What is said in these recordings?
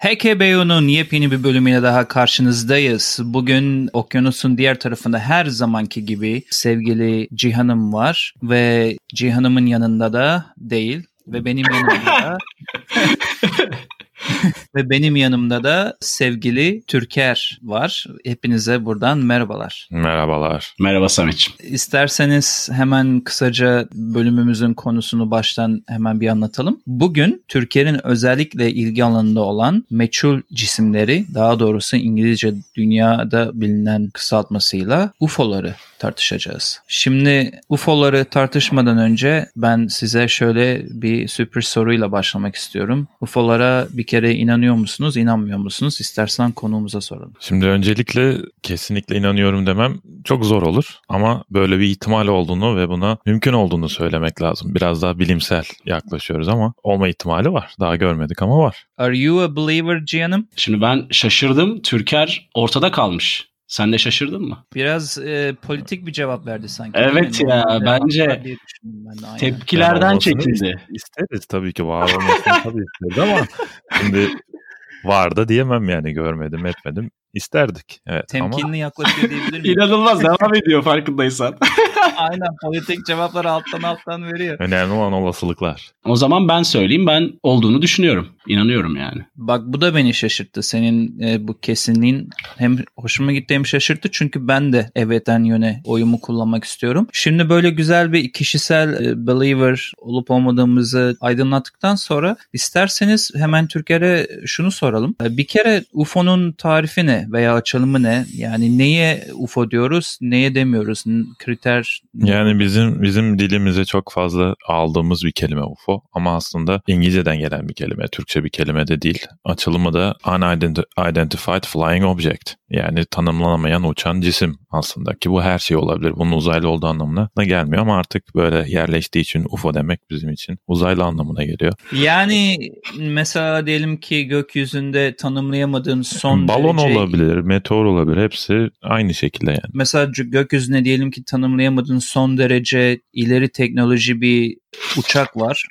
HKBO'nun yepyeni bir bölümüyle daha karşınızdayız. Bugün okyanusun diğer tarafında her zamanki gibi sevgili Cihan'ım var ve Cihan'ımın yanında da değil ve benim yanımda da ve benim yanımda da sevgili Türker var. Hepinize buradan merhabalar. Merhabalar. Merhaba Samet'ciğim. İsterseniz hemen kısaca bölümümüzün konusunu baştan hemen bir anlatalım. Bugün Türkiye'nin özellikle ilgi alanında olan meçhul cisimleri, daha doğrusu İngilizce dünyada bilinen kısaltmasıyla UFO'ları tartışacağız. Şimdi UFO'ları tartışmadan önce ben size şöyle bir sürpriz soruyla başlamak istiyorum. UFO'lara bir kere inanıyor musunuz, inanmıyor musunuz? İstersen konuğumuza soralım. Şimdi öncelikle kesinlikle inanıyorum demem çok zor olur ama böyle bir ihtimal olduğunu ve buna mümkün olduğunu söylemek lazım. Biraz daha bilimsel yaklaşıyoruz ama olma ihtimali var. Daha görmedik ama var. Are you a believer Cihan'ım? Şimdi ben şaşırdım. Türker ortada kalmış. Sen de şaşırdın mı? Biraz e, politik bir cevap verdi sanki. Evet ya, bence ben. Tepkilerden çekildi. İsteriz tabii ki var olmasını tabii isteriz ama şimdi var da diyemem yani görmedim etmedim. İsterdik. Evet ama Temkinli yaklaşıyor diyebilir miyim? İnanılmaz devam ediyor farkındaysan. Aynen politik cevapları alttan alttan veriyor. önemli olan olasılıklar. o zaman ben söyleyeyim ben olduğunu düşünüyorum. İnanıyorum yani. Bak bu da beni şaşırttı. Senin e, bu kesinliğin hem hoşuma gitti hem şaşırttı. Çünkü ben de eveten yöne oyumu kullanmak istiyorum. Şimdi böyle güzel bir kişisel e, believer olup olmadığımızı aydınlattıktan sonra isterseniz hemen Türker'e şunu soralım. E, bir kere UFO'nun tarifi ne veya açılımı ne? Yani neye UFO diyoruz, neye demiyoruz? Kriter Yani bizim bizim dilimize çok fazla aldığımız bir kelime UFO ama aslında İngilizceden gelen bir kelime, Türkçe bir kelime de değil. Açılımı da Unidentified Flying Object yani tanımlanamayan uçan cisim aslında ki bu her şey olabilir. Bunun uzaylı olduğu anlamına da gelmiyor ama artık böyle yerleştiği için UFO demek bizim için uzaylı anlamına geliyor. Yani mesela diyelim ki gökyüzünde tanımlayamadığın son Balon derece- olabilir, meteor olabilir hepsi aynı şekilde yani. Mesela gökyüzüne diyelim ki tanımlayamadığın son derece ileri teknoloji bir uçak var.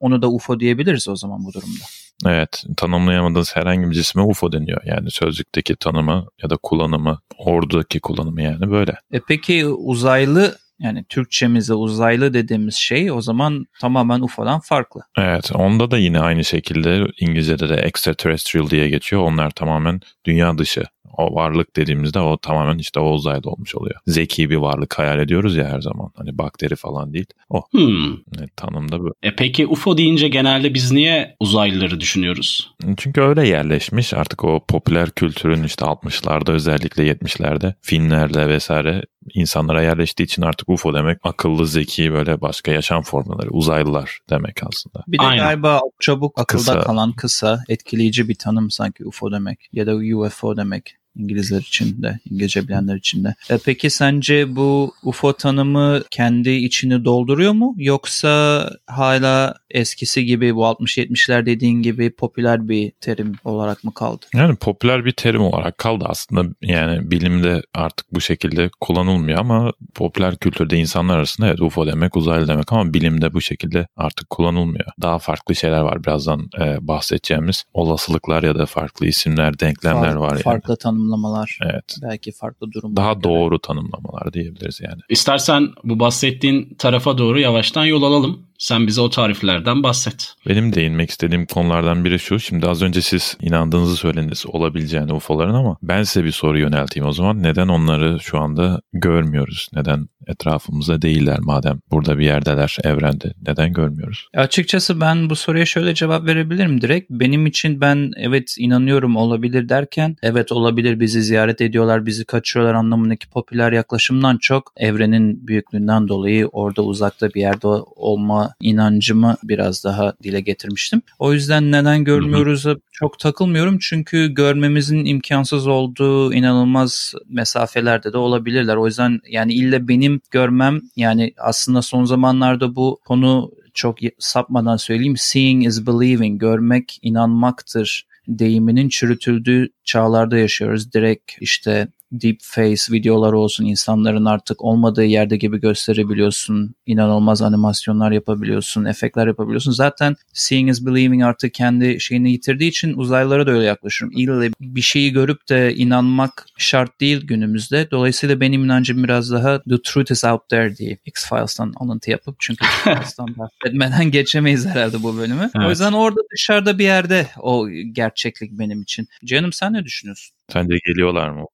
Onu da UFO diyebiliriz o zaman bu durumda. Evet, tanımlayamadığınız herhangi bir cisme UFO deniyor. Yani sözlükteki tanımı ya da kullanımı, ordudaki kullanımı yani böyle. E peki uzaylı yani Türkçemizde uzaylı dediğimiz şey o zaman tamamen UFO'dan farklı. Evet, onda da yine aynı şekilde İngilizce'de de extraterrestrial diye geçiyor. Onlar tamamen dünya dışı. O varlık dediğimizde o tamamen işte o uzayda olmuş oluyor. Zeki bir varlık hayal ediyoruz ya her zaman. Hani bakteri falan değil. O Hmm. evet, tanımda bu. E peki UFO deyince genelde biz niye uzaylıları düşünüyoruz? Çünkü öyle yerleşmiş artık o popüler kültürün işte 60'larda özellikle 70'lerde filmlerde vesaire insanlara yerleştiği için artık UFO demek akıllı, zeki böyle başka yaşam formları, uzaylılar demek aslında. Bir de Aynen. galiba çabuk akılda Kısa. kalan kısa etkileyici bir tanım sanki UFO demek ya da UFO demek. İngilizler için de, İngilizce bilenler için de. E peki sence bu UFO tanımı kendi içini dolduruyor mu? Yoksa hala eskisi gibi bu 60-70'ler dediğin gibi popüler bir terim olarak mı kaldı? Yani popüler bir terim olarak kaldı aslında. Yani bilimde artık bu şekilde kullanılmıyor ama popüler kültürde insanlar arasında evet UFO demek uzaylı demek ama bilimde bu şekilde artık kullanılmıyor. Daha farklı şeyler var birazdan e, bahsedeceğimiz. Olasılıklar ya da farklı isimler, denklemler Far- var yani. Farklı tanımlamalar, Evet. belki farklı durumlar. Daha göre. doğru tanımlamalar diyebiliriz yani. İstersen bu bahsettiğin tarafa doğru yavaştan yol alalım. Sen bize o tariflerden bahset. Benim değinmek istediğim konulardan biri şu. Şimdi az önce siz inandığınızı söylediniz olabileceğini UFO'ların ama ben size bir soru yönelteyim o zaman. Neden onları şu anda görmüyoruz? Neden etrafımızda değiller madem burada bir yerdeler evrende? Neden görmüyoruz? Açıkçası ben bu soruya şöyle cevap verebilirim direkt. Benim için ben evet inanıyorum olabilir derken evet olabilir bizi ziyaret ediyorlar, bizi kaçırıyorlar anlamındaki popüler yaklaşımdan çok evrenin büyüklüğünden dolayı orada uzakta bir yerde olma inancımı biraz daha dile getirmiştim. O yüzden neden görmüyoruz çok takılmıyorum çünkü görmemizin imkansız olduğu inanılmaz mesafelerde de olabilirler. O yüzden yani illa benim görmem yani aslında son zamanlarda bu konu çok sapmadan söyleyeyim. Seeing is believing. Görmek inanmaktır deyiminin çürütüldüğü çağlarda yaşıyoruz. Direkt işte deep face videolar olsun insanların artık olmadığı yerde gibi gösterebiliyorsun. İnanılmaz animasyonlar yapabiliyorsun, efektler yapabiliyorsun. Zaten seeing is believing artık kendi şeyini yitirdiği için uzaylılara da öyle yaklaşıyorum. İlle bir şeyi görüp de inanmak şart değil günümüzde. Dolayısıyla benim inancım biraz daha the truth is out there diye X-Files'tan alıntı yapıp çünkü X-Files'tan bahsetmeden geçemeyiz herhalde bu bölümü. Evet. O yüzden orada dışarıda bir yerde o gerçeklik benim için. Canım sen ne düşünüyorsun? Sence geliyorlar mı?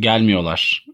Gelmiyorlar.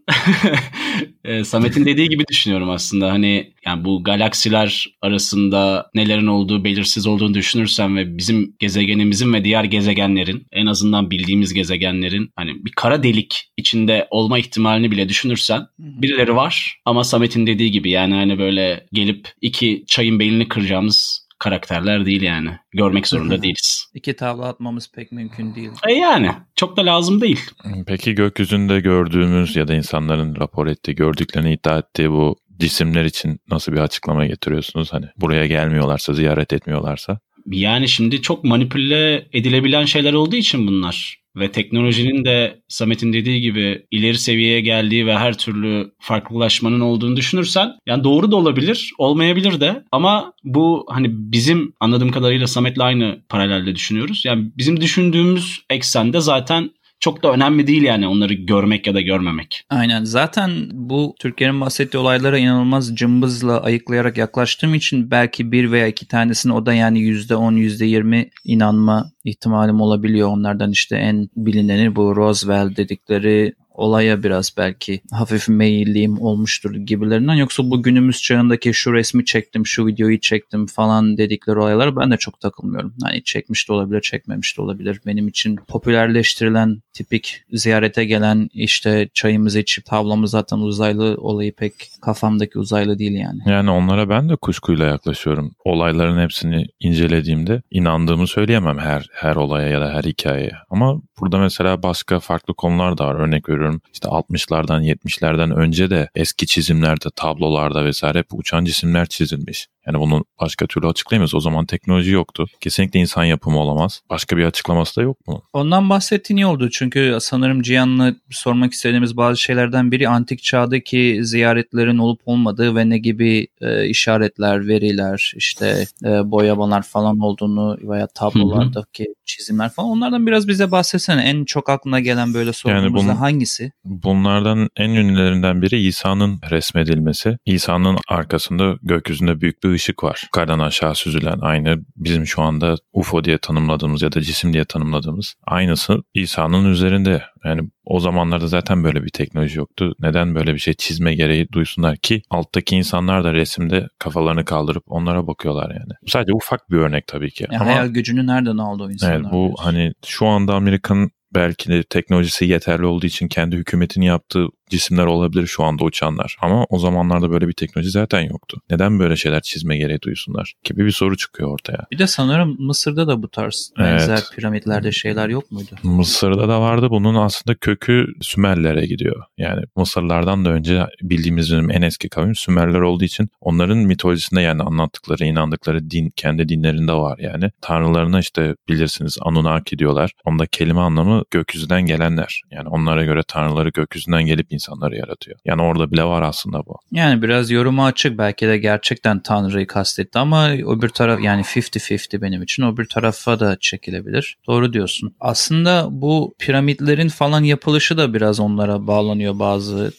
e, Samet'in dediği gibi düşünüyorum aslında. Hani yani bu galaksiler arasında nelerin olduğu belirsiz olduğunu düşünürsen ve bizim gezegenimizin ve diğer gezegenlerin en azından bildiğimiz gezegenlerin hani bir kara delik içinde olma ihtimalini bile düşünürsen birileri var ama Samet'in dediği gibi yani hani böyle gelip iki çayın belini kıracağımız karakterler değil yani. Görmek zorunda değiliz. İki tavla atmamız pek mümkün değil. E yani çok da lazım değil. Peki gökyüzünde gördüğümüz ya da insanların rapor ettiği, gördüklerini iddia ettiği bu cisimler için nasıl bir açıklama getiriyorsunuz? Hani buraya gelmiyorlarsa, ziyaret etmiyorlarsa? Yani şimdi çok manipüle edilebilen şeyler olduğu için bunlar ve teknolojinin de Samet'in dediği gibi ileri seviyeye geldiği ve her türlü farklılaşmanın olduğunu düşünürsen yani doğru da olabilir, olmayabilir de ama bu hani bizim anladığım kadarıyla Samet'le aynı paralelde düşünüyoruz. Yani bizim düşündüğümüz eksende zaten çok da önemli değil yani onları görmek ya da görmemek. Aynen zaten bu Türkiye'nin bahsettiği olaylara inanılmaz cımbızla ayıklayarak yaklaştığım için belki bir veya iki tanesini o da yani %10 %20 inanma ihtimalim olabiliyor. Onlardan işte en bilineni bu Roswell dedikleri olaya biraz belki hafif meyilliyim olmuştur gibilerinden. Yoksa bu günümüz çağındaki şu resmi çektim, şu videoyu çektim falan dedikleri olaylara ben de çok takılmıyorum. Hani çekmiş de olabilir, çekmemiş de olabilir. Benim için popülerleştirilen tipik ziyarete gelen işte çayımızı içip tavlamız zaten uzaylı olayı pek kafamdaki uzaylı değil yani. Yani onlara ben de kuşkuyla yaklaşıyorum. Olayların hepsini incelediğimde inandığımı söyleyemem her her olaya ya da her hikayeye. Ama burada mesela başka farklı konular da var. Örnek veriyorum hatırlıyorum. İşte 60'lardan 70'lerden önce de eski çizimlerde, tablolarda vesaire hep uçan cisimler çizilmiş. Yani bunu başka türlü açıklayamayız. O zaman teknoloji yoktu. Kesinlikle insan yapımı olamaz. Başka bir açıklaması da yok mu? Ondan bahsettiğin iyi oldu. Çünkü sanırım Cihan'la sormak istediğimiz bazı şeylerden biri antik çağdaki ziyaretlerin olup olmadığı ve ne gibi e, işaretler, veriler, işte e, boyamalar falan olduğunu veya tablolardaki hı hı. çizimler falan. Onlardan biraz bize bahsetsene. En çok aklına gelen böyle sorduğumuzda yani hangisi? Bunlardan en ünlülerinden biri İsa'nın resmedilmesi. İsa'nın arkasında gökyüzünde büyük bir ışık var. Yukarıdan aşağı süzülen aynı bizim şu anda UFO diye tanımladığımız ya da cisim diye tanımladığımız aynısı İsa'nın üzerinde. Yani o zamanlarda zaten böyle bir teknoloji yoktu. Neden böyle bir şey çizme gereği duysunlar ki alttaki insanlar da resimde kafalarını kaldırıp onlara bakıyorlar yani. Sadece ufak bir örnek tabii ki. Ya Ama, hayal gücünü nereden aldı o insanlar? Evet bu diyorsun? hani şu anda Amerika'nın belki de teknolojisi yeterli olduğu için kendi hükümetini yaptığı cisimler olabilir şu anda uçanlar. Ama o zamanlarda böyle bir teknoloji zaten yoktu. Neden böyle şeyler çizme gereği duysunlar? Gibi bir soru çıkıyor ortaya. Bir de sanırım Mısır'da da bu tarz benzer evet. piramitlerde şeyler yok muydu? Mısır'da da vardı. Bunun aslında kökü Sümerlere gidiyor. Yani Mısırlardan da önce bildiğimiz en eski kavim Sümerler olduğu için onların mitolojisinde yani anlattıkları, inandıkları din kendi dinlerinde var yani. Tanrılarına işte bilirsiniz Anunnaki diyorlar. Onda kelime anlamı gökyüzünden gelenler. Yani onlara göre tanrıları gökyüzünden gelip insanları yaratıyor. Yani orada bile var aslında bu. Yani biraz yoruma açık belki de gerçekten Tanrı'yı kastetti ama öbür taraf yani 50-50 benim için öbür tarafa da çekilebilir. Doğru diyorsun. Aslında bu piramitlerin falan yapılışı da biraz onlara bağlanıyor bazı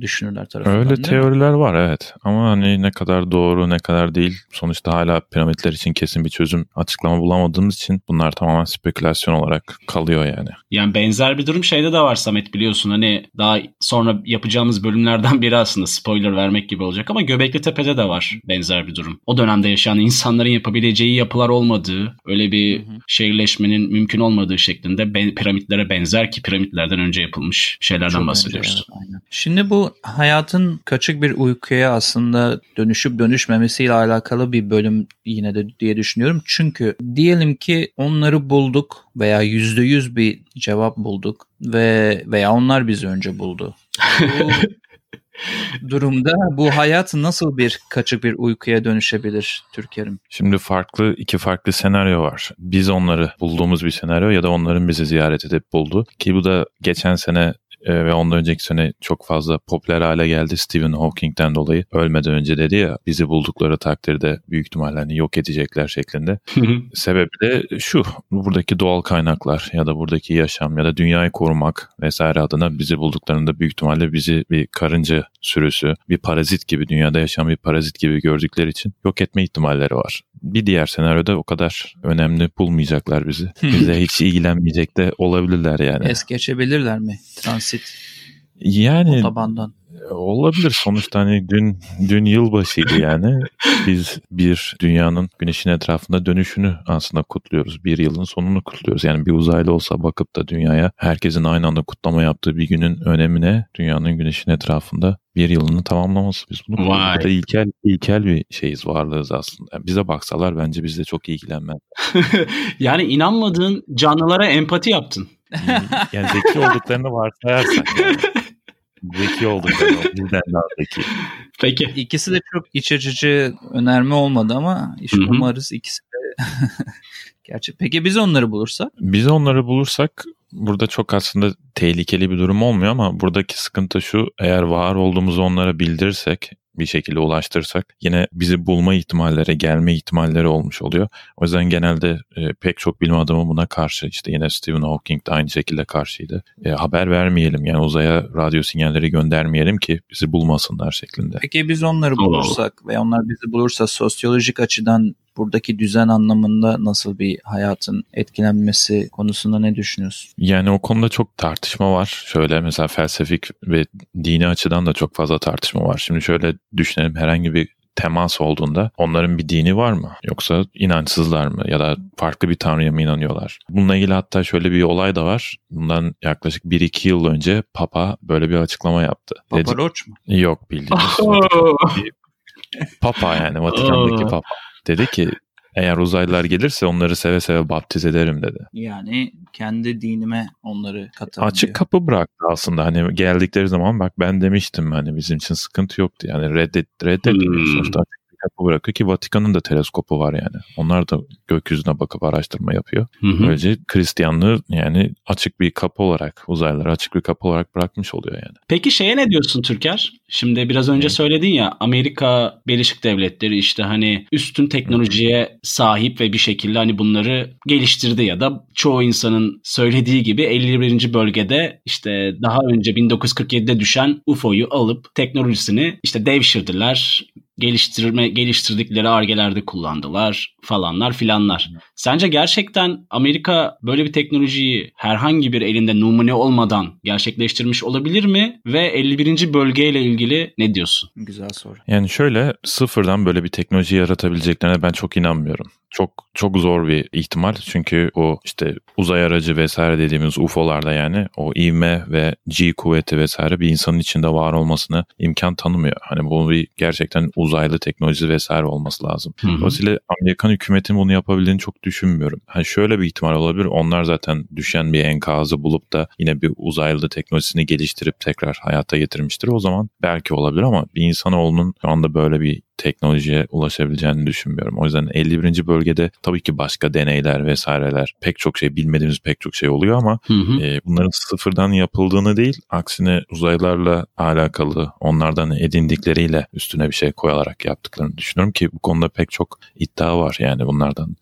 düşünürler tarafından. Öyle teoriler mi? var evet ama hani ne kadar doğru ne kadar değil sonuçta hala piramitler için kesin bir çözüm açıklama bulamadığımız için bunlar tamamen spekülasyon olarak kalıyor yani. Yani benzer bir durum şeyde de var Samet biliyorsun hani daha sonra sonra yapacağımız bölümlerden biri aslında spoiler vermek gibi olacak ama Göbekli Tepe'de de var benzer bir durum. O dönemde yaşayan insanların yapabileceği yapılar olmadığı, öyle bir şehirleşmenin mümkün olmadığı şeklinde ben, piramitlere benzer ki piramitlerden önce yapılmış şeylerden Çok bahsediyoruz. Önce, evet, Şimdi bu hayatın kaçık bir uykuya aslında dönüşüp dönüşmemesiyle alakalı bir bölüm yine de diye düşünüyorum. Çünkü diyelim ki onları bulduk veya yüzde yüz bir cevap bulduk ve veya onlar bizi önce buldu. Bu durumda bu hayat nasıl bir kaçık bir uykuya dönüşebilir Türkiye'nin? Şimdi farklı iki farklı senaryo var. Biz onları bulduğumuz bir senaryo ya da onların bizi ziyaret edip buldu. Ki bu da geçen sene e, ve ondan önceki sene çok fazla popüler hale geldi Stephen Hawking'den dolayı. Ölmeden önce dedi ya bizi buldukları takdirde büyük ihtimalle hani yok edecekler şeklinde. Sebebi de şu buradaki doğal kaynaklar ya da buradaki yaşam ya da dünyayı korumak vesaire adına bizi bulduklarında büyük ihtimalle bizi bir karınca sürüsü, bir parazit gibi dünyada yaşayan bir parazit gibi gördükleri için yok etme ihtimalleri var. Bir diğer senaryoda o kadar önemli bulmayacaklar bizi. Bize hiç ilgilenmeyecek de olabilirler yani. Es geçebilirler mi? Transit Yani otobandan. olabilir sonuçta hani dün dün yılbaşıydı yani. Biz bir dünyanın güneşin etrafında dönüşünü aslında kutluyoruz. Bir yılın sonunu kutluyoruz. Yani bir uzaylı olsa bakıp da dünyaya herkesin aynı anda kutlama yaptığı bir günün önemine dünyanın güneşin etrafında bir yılını tamamlaması. Biz bunu burada ilkel, ilkel bir şeyiz, varlığız aslında. Yani bize baksalar bence bizde çok ilgilenmez. yani inanmadığın canlılara empati yaptın. Yani zeki olduklarını varsayarsak yani. Zeki olduklarını bizden daha zeki. Peki. İkisi de çok iç açıcı önerme olmadı ama işte umarız ikisi de gerçek. Peki biz onları bulursak? Biz onları bulursak burada çok aslında tehlikeli bir durum olmuyor ama buradaki sıkıntı şu eğer var olduğumuzu onlara bildirirsek bir şekilde ulaştırırsak yine bizi bulma ihtimalleri, gelme ihtimalleri olmuş oluyor. O yüzden genelde e, pek çok bilim adamı buna karşı işte yine Stephen Hawking de aynı şekilde karşıydı. E, haber vermeyelim yani uzaya radyo sinyalleri göndermeyelim ki bizi bulmasınlar şeklinde. Peki biz onları bulursak ve onlar bizi bulursa sosyolojik açıdan buradaki düzen anlamında nasıl bir hayatın etkilenmesi konusunda ne düşünüyorsun? Yani o konuda çok tartışma var. Şöyle mesela felsefik ve dini açıdan da çok fazla tartışma var. Şimdi şöyle düşünelim herhangi bir temas olduğunda onların bir dini var mı? Yoksa inançsızlar mı? Ya da farklı bir tanrıya mı inanıyorlar? Bununla ilgili hatta şöyle bir olay da var. Bundan yaklaşık 1-2 yıl önce Papa böyle bir açıklama yaptı. Dedi- Papa Roach mu? Yok bildiğiniz. Papa yani Vatikan'daki. Papa. Dedi ki eğer uzaylılar gelirse onları seve seve baptiz ederim dedi. Yani kendi dinime onları katarım Açık diyor. kapı bıraktı aslında hani geldikleri zaman bak ben demiştim hani bizim için sıkıntı yoktu yani reddet reddetmiyor Hmm. sonuçta kapı bırakıyor ki Vatikan'ın da teleskopu var yani. Onlar da gökyüzüne bakıp araştırma yapıyor. Hı hı. Böylece Hristiyanlığı yani açık bir kapı olarak uzaylılara açık bir kapı olarak bırakmış oluyor yani. Peki şeye ne diyorsun Türker? Şimdi biraz önce söyledin ya Amerika Birleşik Devletleri işte hani üstün teknolojiye sahip ve bir şekilde hani bunları geliştirdi ya da çoğu insanın söylediği gibi 51. bölgede işte daha önce 1947'de düşen UFO'yu alıp teknolojisini işte devşirdiler. Geliştirme geliştirdikleri argelerde kullandılar falanlar filanlar. Sence gerçekten Amerika böyle bir teknolojiyi herhangi bir elinde numune olmadan gerçekleştirmiş olabilir mi? Ve 51. bölgeyle ilgili ne diyorsun? Güzel soru. Yani şöyle sıfırdan böyle bir teknoloji yaratabileceklerine ben çok inanmıyorum. Çok çok zor bir ihtimal çünkü o işte uzay aracı vesaire dediğimiz UFO'larda yani o ivme ve G kuvveti vesaire bir insanın içinde var olmasını imkan tanımıyor. Hani bu bir gerçekten uzaylı teknoloji vesaire olması lazım. Hı hı. Dolayısıyla Amerikan hükümetinin bunu yapabildiğini çok düşünmüyorum. Hani şöyle bir ihtimal olabilir. Onlar zaten düşen bir enkazı bulup da yine bir uzaylı teknolojisini geliştirip tekrar hayata getirmiştir. O zaman belki olabilir ama bir insanoğlunun şu anda böyle bir teknolojiye ulaşabileceğini düşünmüyorum. O yüzden 51. bölgede tabii ki başka deneyler vesaireler pek çok şey bilmediğimiz pek çok şey oluyor ama Hı hı. e, bunların sıfırdan yapıldığını değil aksine uzaylılarla alakalı onlardan edindikleriyle üstüne bir şey koyarak yaptıklarını düşünüyorum ki bu konuda pek çok iddia var yani bunlardan.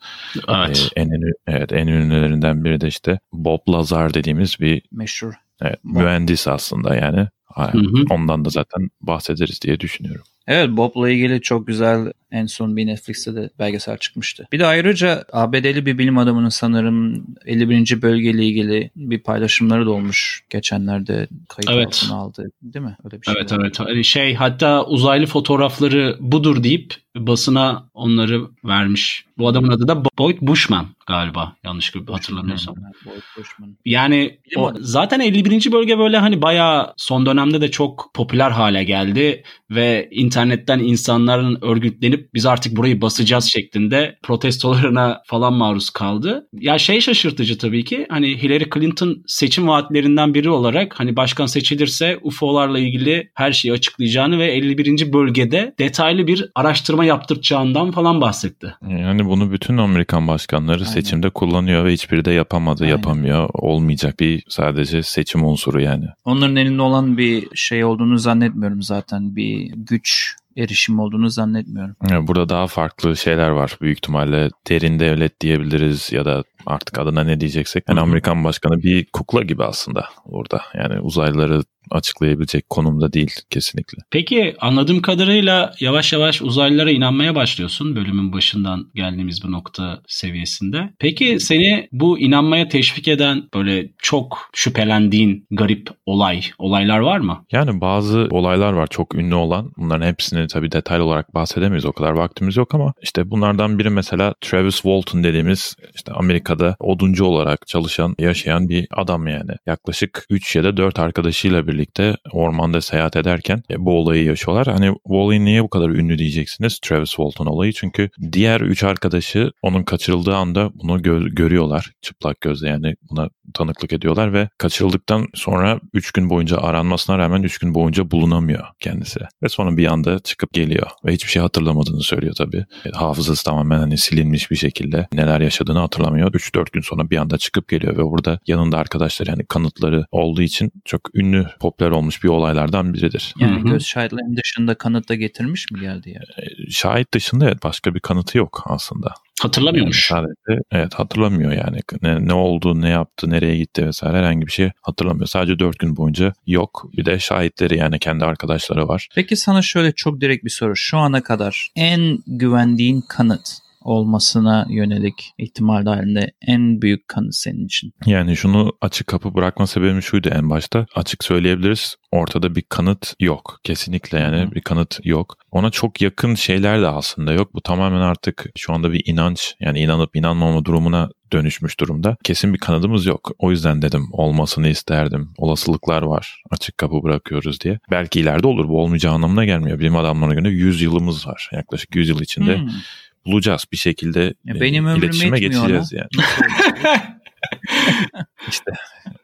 Evet. E, en, evet, en ünlülerinden biri de işte Bob Lazar dediğimiz bir Meşhur. evet, mühendis aslında yani. Hı hı. Ondan da zaten bahsederiz diye düşünüyorum. Evet Bob'la ilgili çok güzel en son bir Netflix'te de belgesel çıkmıştı. Bir de ayrıca ABD'li bir bilim adamının sanırım 51. bölgeyle ilgili bir paylaşımları da olmuş geçenlerde kayıt Evet. altına aldı. Değil mi? Öyle bir şey. Evet var. evet. Hani şey hatta uzaylı fotoğrafları budur deyip basına onları vermiş. Bu adamın adı da Boyd Bushman galiba yanlış hatırlamıyorsam. Boyd Bushman. Yani o, zaten 51. bölge böyle hani bayağı son dönemde de çok popüler hale geldi ve internetten insanların örgütlenip biz artık burayı basacağız şeklinde protestolarına falan maruz kaldı. Ya şey şaşırtıcı tabii ki hani Hillary Clinton seçim vaatlerinden biri olarak hani başkan seçilirse UFO'larla ilgili her şeyi açıklayacağını ve 51. bölgede detaylı bir araştırma açıklama yaptıracağından falan bahsetti. Yani bunu bütün Amerikan başkanları Aynen. seçimde kullanıyor ve hiçbiri de yapamadı, Aynen. yapamıyor. Olmayacak bir sadece seçim unsuru yani. Onların elinde olan bir şey olduğunu zannetmiyorum zaten. Bir güç erişim olduğunu zannetmiyorum. Burada daha farklı şeyler var. Büyük ihtimalle derin devlet diyebiliriz ya da artık adına ne diyeceksek. Yani Amerikan başkanı bir kukla gibi aslında burada. Yani uzaylıları açıklayabilecek konumda değil kesinlikle. Peki anladığım kadarıyla yavaş yavaş uzaylılara inanmaya başlıyorsun bölümün başından geldiğimiz bu nokta seviyesinde. Peki seni bu inanmaya teşvik eden böyle çok şüphelendiğin garip olay, olaylar var mı? Yani bazı olaylar var çok ünlü olan. Bunların hepsini tabii detaylı olarak bahsedemeyiz. O kadar vaktimiz yok ama işte bunlardan biri mesela Travis Walton dediğimiz işte Amerika'da oduncu olarak çalışan, yaşayan bir adam yani. Yaklaşık 3 ya da 4 arkadaşıyla birlikte birlikte ormanda seyahat ederken e, bu olayı yaşıyorlar. Hani olayı niye bu kadar ünlü diyeceksiniz Travis Walton olayı. Çünkü diğer üç arkadaşı onun kaçırıldığı anda bunu gö- görüyorlar. Çıplak gözle yani buna tanıklık ediyorlar ve kaçırıldıktan sonra 3 gün boyunca aranmasına rağmen 3 gün boyunca bulunamıyor kendisi. Ve sonra bir anda çıkıp geliyor ve hiçbir şey hatırlamadığını söylüyor tabii. E, hafızası tamamen hani silinmiş bir şekilde neler yaşadığını hatırlamıyor. 3-4 gün sonra bir anda çıkıp geliyor ve burada yanında arkadaşlar yani kanıtları olduğu için çok ünlü popüler olmuş bir olaylardan biridir. Yani Hı-hı. göz şahitlerinin dışında kanıt da getirmiş mi geldi yani? E, şahit dışında evet başka bir kanıtı yok aslında. Hatırlamıyormuş. Yani sadece evet hatırlamıyor yani ne, ne oldu, ne yaptı, nereye gitti vesaire herhangi bir şey hatırlamıyor. Sadece dört gün boyunca yok. Bir de şahitleri yani kendi arkadaşları var. Peki sana şöyle çok direkt bir soru. Şu ana kadar en güvendiğin kanıt olmasına yönelik ihtimal dahilinde en büyük kanı senin için? Yani şunu açık kapı bırakma sebebim şuydu en başta. Açık söyleyebiliriz. Ortada bir kanıt yok. Kesinlikle yani bir kanıt yok. Ona çok yakın şeyler de aslında yok. Bu tamamen artık şu anda bir inanç yani inanıp inanmama durumuna dönüşmüş durumda. Kesin bir kanadımız yok. O yüzden dedim olmasını isterdim. Olasılıklar var. Açık kapı bırakıyoruz diye. Belki ileride olur. Bu olmayacağı anlamına gelmiyor. Bilim adamlarına göre 100 yılımız var. Yaklaşık 100 yıl içinde hmm bulacağız bir şekilde ya benim e, iletişime geçeceğiz ona. yani. İşte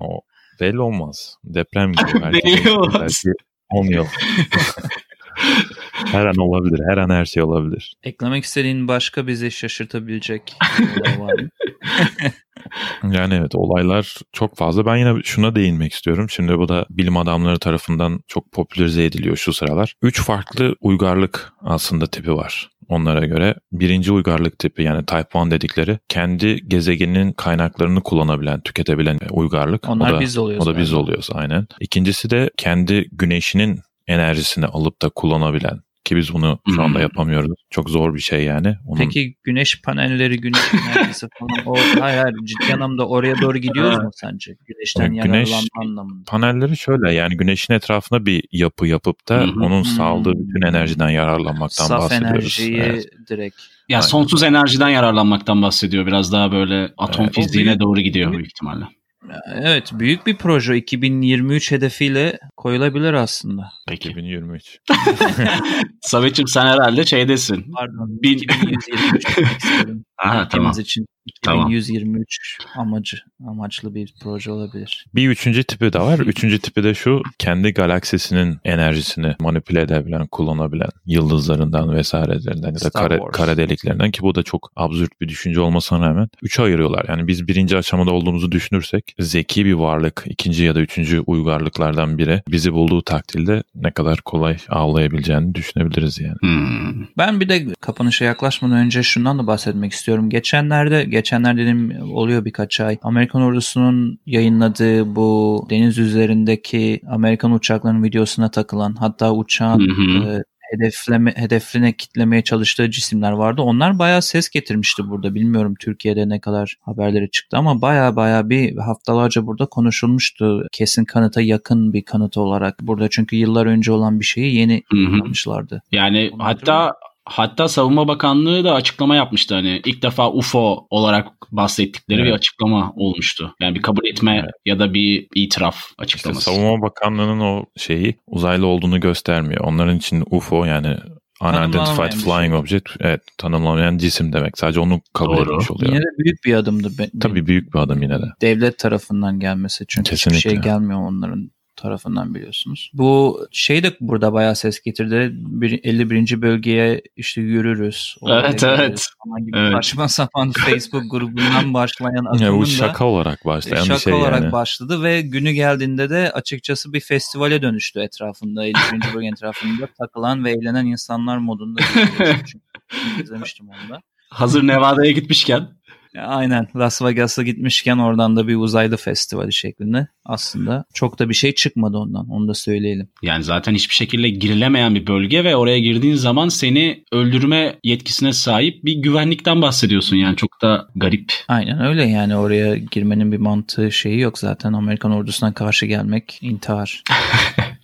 o belli olmaz. Deprem gibi belki, belki 10 yıl. her an olabilir. Her an her şey olabilir. Eklemek istediğin başka bizi şaşırtabilecek var mı? yani evet olaylar çok fazla. Ben yine şuna değinmek istiyorum. Şimdi bu da bilim adamları tarafından çok popülerize ediliyor şu sıralar. Üç farklı uygarlık aslında tipi var onlara göre. Birinci uygarlık tipi yani Type 1 dedikleri kendi gezegeninin kaynaklarını kullanabilen, tüketebilen uygarlık. Onlar o da, biz oluyoruz. O da biz oluyoruz aynen. İkincisi de kendi güneşinin enerjisini alıp da kullanabilen ki biz bunu şu anda yapamıyoruz. Çok zor bir şey yani. Onun... Peki güneş panelleri, güneş enerjisi falan o hayır, hayır ciddi anlamda oraya doğru gidiyoruz mu sence? Güneşten yani güneş anlamında. Panelleri şöyle yani güneşin etrafına bir yapı yapıp da Hı-hı. onun sağladığı bütün enerjiden yararlanmaktan Saf bahsediyoruz. Saf enerjiyi evet. direkt ya Aynen. sonsuz enerjiden yararlanmaktan bahsediyor. Biraz daha böyle atom evet, fiziğine büyük, doğru gidiyor büyük ihtimalle. Evet büyük bir proje 2023 hedefiyle koyulabilir aslında. Peki. 2023. Samet'ciğim sen herhalde şeydesin. Pardon. Bin... 2123 Aha, tamam. için 2123 tamam. amacı amaçlı bir proje olabilir. Bir üçüncü tipi de var. Üçüncü tipi de şu kendi galaksisinin enerjisini manipüle edebilen, kullanabilen yıldızlarından vesairelerinden ya da kara, kara deliklerinden ki bu da çok absürt bir düşünce olmasına rağmen üçe ayırıyorlar. Yani biz birinci aşamada olduğumuzu düşünürsek zeki bir varlık ikinci ya da üçüncü uygarlıklardan biri bizi bulduğu takdirde ne kadar kolay avlayabileceğini düşünebiliriz yani. Hmm. Ben bir de kapanışa yaklaşmadan önce şundan da bahsetmek istiyorum. Geçenlerde geçenler dedim oluyor birkaç ay. Amerikan ordusunun yayınladığı bu deniz üzerindeki Amerikan uçaklarının videosuna takılan hatta uçağın E, hedefleme, hedefine kitlemeye çalıştığı cisimler vardı. Onlar bayağı ses getirmişti burada. Bilmiyorum Türkiye'de ne kadar haberleri çıktı ama bayağı bayağı bir haftalarca burada konuşulmuştu. Kesin kanıta yakın bir kanıt olarak. Burada çünkü yıllar önce olan bir şeyi yeni kullanmışlardı. Yani Onu hatta Hatta Savunma Bakanlığı da açıklama yapmıştı. Hani ilk defa UFO olarak bahsettikleri evet. bir açıklama olmuştu. Yani bir kabul etme evet. ya da bir itiraf açıklaması. İşte Savunma Bakanlığı'nın o şeyi uzaylı olduğunu göstermiyor. Onların için UFO yani Unidentified Flying şey. Object evet tanımlamayan cisim demek. Sadece onu kabul Doğru. etmiş oluyor. Yine de büyük bir adımdı. Tabii büyük bir adım yine de. Devlet tarafından gelmesi çünkü Kesinlikle. hiçbir şey gelmiyor onların tarafından biliyorsunuz. Bu şey de burada bayağı ses getirdi. Bir, 51. bölgeye işte yürürüz. Evet evet. Gibi evet. Saçma sapan Facebook grubundan başlayan akımın ya bu da şaka olarak başlayan şaka bir şey olarak yani. başladı ve günü geldiğinde de açıkçası bir festivale dönüştü etrafında. 51. bölge etrafında takılan ve eğlenen insanlar modunda. Çünkü izlemiştim onu da. Hazır Nevada'ya gitmişken. Aynen Las Vegas'a gitmişken oradan da bir uzaylı festivali şeklinde aslında çok da bir şey çıkmadı ondan onu da söyleyelim. Yani zaten hiçbir şekilde girilemeyen bir bölge ve oraya girdiğin zaman seni öldürme yetkisine sahip bir güvenlikten bahsediyorsun yani çok da garip. Aynen öyle yani oraya girmenin bir mantığı şeyi yok zaten Amerikan ordusuna karşı gelmek intihar.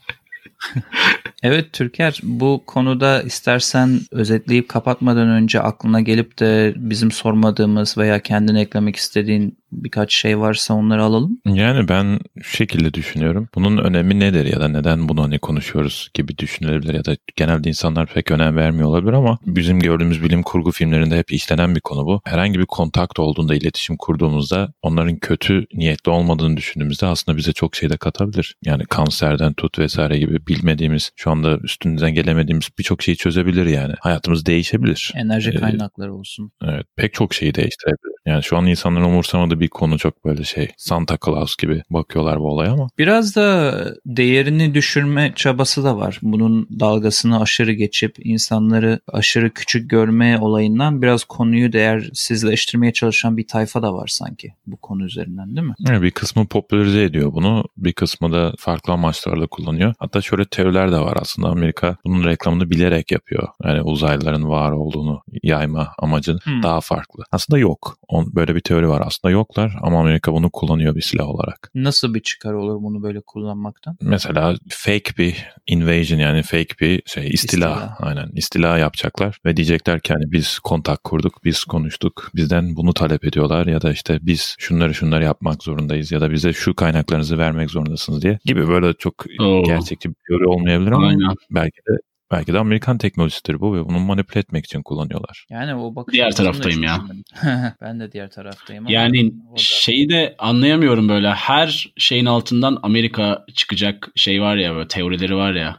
evet Türker bu konuda istersen özetleyip kapatmadan önce aklına gelip de bizim sormadığımız veya kendine eklemek istediğin birkaç şey varsa onları alalım. Yani ben şu şekilde düşünüyorum. Bunun önemi nedir ya da neden bunu hani konuşuyoruz gibi düşünülebilir ya da genelde insanlar pek önem vermiyor olabilir ama bizim gördüğümüz bilim kurgu filmlerinde hep işlenen bir konu bu. Herhangi bir kontakt olduğunda iletişim kurduğumuzda onların kötü niyetli olmadığını düşündüğümüzde aslında bize çok şey de katabilir. Yani kanserden tut vesaire gibi bilmediğimiz şu anda üstünden gelemediğimiz birçok şeyi çözebilir yani. Hayatımız değişebilir. Enerji kaynakları olsun. Evet pek çok şeyi değiştirebilir. Yani şu an insanların umursamadığı bir konu çok böyle şey Santa Claus gibi bakıyorlar bu olaya ama. Biraz da değerini düşürme çabası da var. Bunun dalgasını aşırı geçip insanları aşırı küçük görme olayından biraz konuyu değersizleştirmeye çalışan bir tayfa da var sanki bu konu üzerinden değil mi? Evet, bir kısmı popülerize ediyor bunu. Bir kısmı da farklı amaçlarla kullanıyor. Hatta şöyle teoriler de var aslında Amerika bunun reklamını bilerek yapıyor. Yani uzaylıların var olduğunu yayma amacın hmm. daha farklı. Aslında yok. On, böyle bir teori var. Aslında yoklar ama Amerika bunu kullanıyor bir silah olarak. Nasıl bir çıkar olur bunu böyle kullanmaktan? Mesela fake bir invasion yani fake bir şey istila. istila. Aynen istila yapacaklar ve diyecekler ki hani biz kontak kurduk, biz konuştuk, bizden bunu talep ediyorlar ya da işte biz şunları şunları yapmak zorundayız ya da bize şu kaynaklarınızı vermek zorundasınız diye gibi böyle çok Oo. gerçekçi bir teori olmayabilir ama Aynen. belki de Belki de Amerikan teknolojisidir bu ve bunu manipüle etmek için kullanıyorlar. Yani o bakış Diğer taraftayım ya. ben de diğer taraftayım. Yani şeyi de anlayamıyorum böyle her şeyin altından Amerika çıkacak şey var ya böyle teorileri var ya.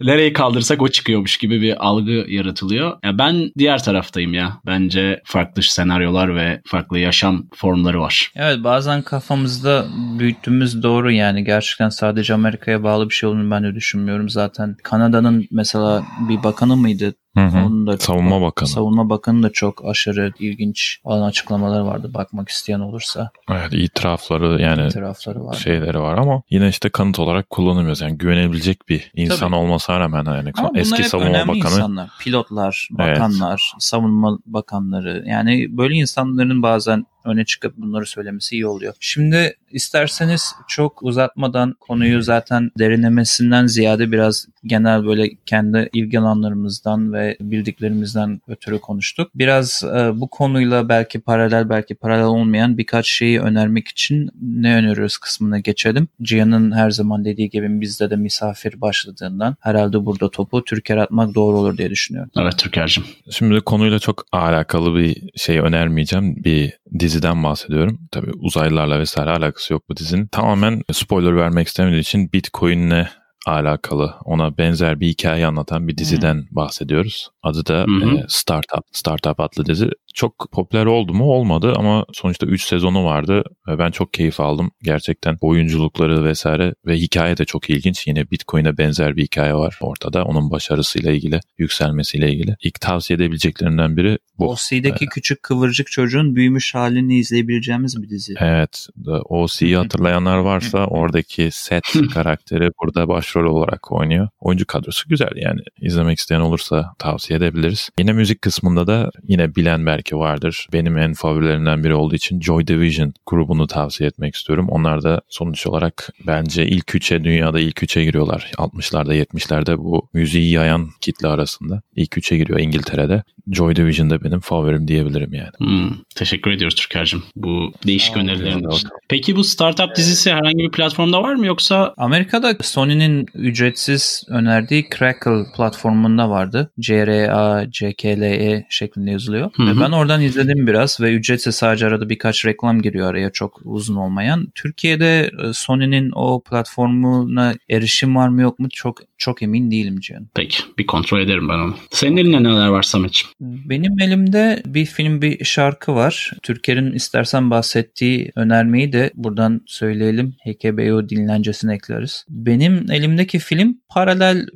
Nereye kaldırsak o çıkıyormuş gibi bir algı yaratılıyor. Ya ben diğer taraftayım ya. Bence farklı senaryolar ve farklı yaşam formları var. Evet bazen kafamızda büyüttüğümüz doğru yani gerçekten sadece Amerika'ya bağlı bir şey olduğunu ben de düşünmüyorum. Zaten Kanada'nın mesela bir bakanı mıydı? Hı hı. Onun da savunma bakanı. Savunma bakanı da çok aşırı ilginç olan açıklamaları vardı bakmak isteyen olursa. Evet itirafları yani itirafları var. şeyleri var ama yine işte kanıt olarak kullanamıyoruz. Yani güvenebilecek bir insan Tabii. olmasına rağmen yani ama eski savunma bakanı. insanlar. Pilotlar, bakanlar, evet. savunma bakanları yani böyle insanların bazen öne çıkıp bunları söylemesi iyi oluyor. Şimdi isterseniz çok uzatmadan konuyu zaten derinlemesinden ziyade biraz genel böyle kendi ilgi alanlarımızdan ve bildiklerimizden ötürü konuştuk. Biraz e, bu konuyla belki paralel belki paralel olmayan birkaç şeyi önermek için ne öneriyoruz kısmına geçelim. Cihan'ın her zaman dediği gibi bizde de misafir başladığından herhalde burada topu Türker atmak doğru olur diye düşünüyorum. Evet Türker'cim. Şimdi konuyla çok alakalı bir şey önermeyeceğim. Bir diziden bahsediyorum. Tabii uzaylılarla vesaire alakası yok bu dizinin. Tamamen spoiler vermek istemediği için Bitcoin'le alakalı ona benzer bir hikaye anlatan bir diziden hmm. bahsediyoruz. Adı da e, Startup. Startup adlı dizi. Çok popüler oldu mu? Olmadı ama sonuçta 3 sezonu vardı ve ben çok keyif aldım. Gerçekten oyunculukları vesaire ve hikaye de çok ilginç. Yine Bitcoin'e benzer bir hikaye var ortada. Onun başarısıyla ilgili, yükselmesiyle ilgili. İlk tavsiye edebileceklerinden biri bu. OC'deki ee, küçük kıvırcık çocuğun büyümüş halini izleyebileceğimiz bir dizi. Evet. OC'yi hatırlayanlar varsa oradaki set karakteri burada başrol olarak oynuyor. Oyuncu kadrosu güzel yani. İzlemek isteyen olursa tavsiye edebiliriz. Yine müzik kısmında da yine bilen belki vardır. Benim en favorilerimden biri olduğu için Joy Division grubunu tavsiye etmek istiyorum. Onlar da sonuç olarak bence ilk üçe dünyada ilk üçe giriyorlar. 60'larda 70'lerde bu müziği yayan kitle arasında. ilk üçe giriyor İngiltere'de. Joy Division da benim favorim diyebilirim yani. Hmm, teşekkür ediyoruz Türker'cim. Bu değişik önerilerin için. Peki bu startup dizisi herhangi bir platformda var mı yoksa? Amerika'da Sony'nin ücretsiz önerdiği Crackle platformunda vardı. C-R-A-C-K-L-E şeklinde yazılıyor. Hı hı. Ve ben oradan izledim biraz ve ücretsiz sadece arada birkaç reklam giriyor araya çok uzun olmayan. Türkiye'de e, Sony'nin o platformuna erişim var mı yok mu çok çok emin değilim Cihan. Peki bir kontrol ederim ben onu. Senin elinde neler var Samet'ciğim? Benim elimde bir film bir şarkı var. Türker'in istersen bahsettiği önermeyi de buradan söyleyelim. HKBO dinlencesine ekleriz. Benim elimdeki film paralel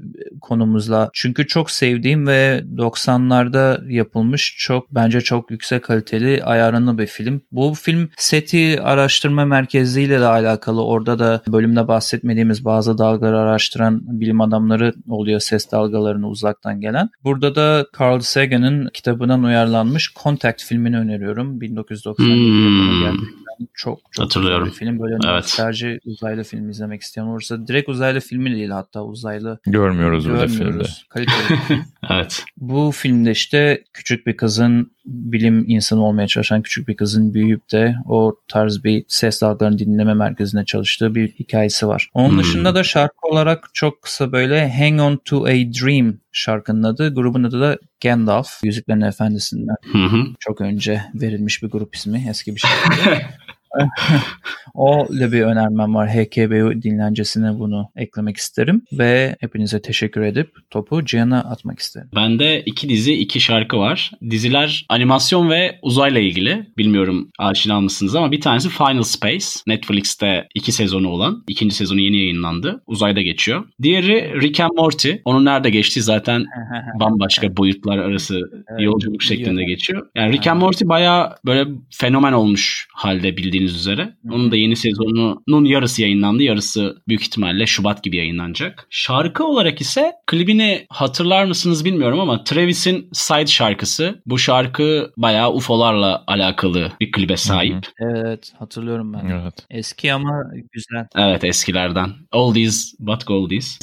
konumuzla. Çünkü çok sevdiğim ve 90'larda yapılmış çok bence çok yüksek kaliteli ayarını bir film. Bu film SETI araştırma merkeziyle de alakalı. Orada da bölümde bahsetmediğimiz bazı dalgaları araştıran bilim adamları oluyor ses dalgalarını uzaktan gelen. Burada da Carl Sagan'ın kitabından uyarlanmış Contact filmini öneriyorum. 1997 hmm. gerçekten çok çok Hatırlıyorum. bir film. Böyle evet. nostalji uzaylı film izlemek isteyen olursa direkt uzaylı filmi değil hatta uzaylı görmüyoruz, görmüyoruz. burada filmde. Kaliteli evet. Bu filmde işte küçük bir kızın bilim insanı olmaya çalışan küçük bir kızın büyüyüp de o tarz bir ses dalgalarını dinleme merkezinde çalıştığı bir hikayesi var. Onun hmm. dışında da şarkı olarak çok kısa böyle Hang On To A Dream şarkının adı. Grubun adı da Gandalf. Yüzüklerin Efendisi'nden hı çok önce verilmiş bir grup ismi. Eski bir şarkı. o ile bir önermem var. HKBU dinlencesine bunu eklemek isterim ve hepinize teşekkür edip topu Cihan'a atmak isterim. Bende iki dizi, iki şarkı var. Diziler animasyon ve uzayla ilgili. Bilmiyorum aşina mısınız ama bir tanesi Final Space. Netflix'te iki sezonu olan. ikinci sezonu yeni yayınlandı. Uzayda geçiyor. Diğeri Rick and Morty. Onun nerede geçtiği zaten bambaşka boyutlar arası yolculuk şeklinde geçiyor. Yani Rick and Morty bayağı böyle fenomen olmuş halde bildiğiniz bildiğiniz üzere. Onun da yeni sezonunun yarısı yayınlandı. Yarısı büyük ihtimalle Şubat gibi yayınlanacak. Şarkı olarak ise klibini hatırlar mısınız bilmiyorum ama Travis'in Side şarkısı. Bu şarkı bayağı UFO'larla alakalı bir klibe sahip. Evet hatırlıyorum ben. Evet. Eski ama güzel. Evet eskilerden. Oldies but goldies.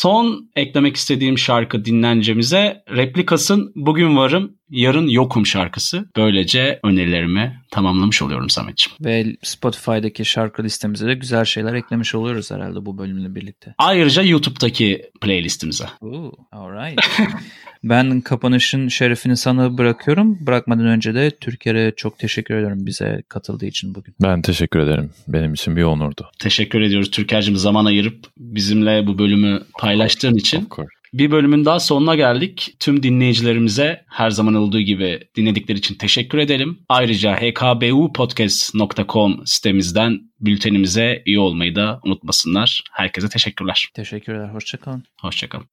Son eklemek istediğim şarkı dinlencemize Replikas'ın Bugün Varım Yarın Yokum şarkısı. Böylece önerilerimi tamamlamış oluyorum Samet'ciğim. Ve Spotify'daki şarkı listemize de güzel şeyler eklemiş oluyoruz herhalde bu bölümle birlikte. Ayrıca YouTube'daki playlistimize. Ooh, alright. ben kapanışın şerefini sana bırakıyorum. Bırakmadan önce de Türkiye'ye çok teşekkür ediyorum bize katıldığı için bugün. Ben teşekkür ederim. Benim için bir onurdu. Teşekkür ediyoruz Türker'cim zaman ayırıp bizimle bu bölümü paylaştığın için. Of course. Bir bölümün daha sonuna geldik. Tüm dinleyicilerimize her zaman olduğu gibi dinledikleri için teşekkür edelim. Ayrıca hkbupodcast.com sitemizden bültenimize iyi olmayı da unutmasınlar. Herkese teşekkürler. Teşekkürler. Hoşçakalın. Hoşçakalın.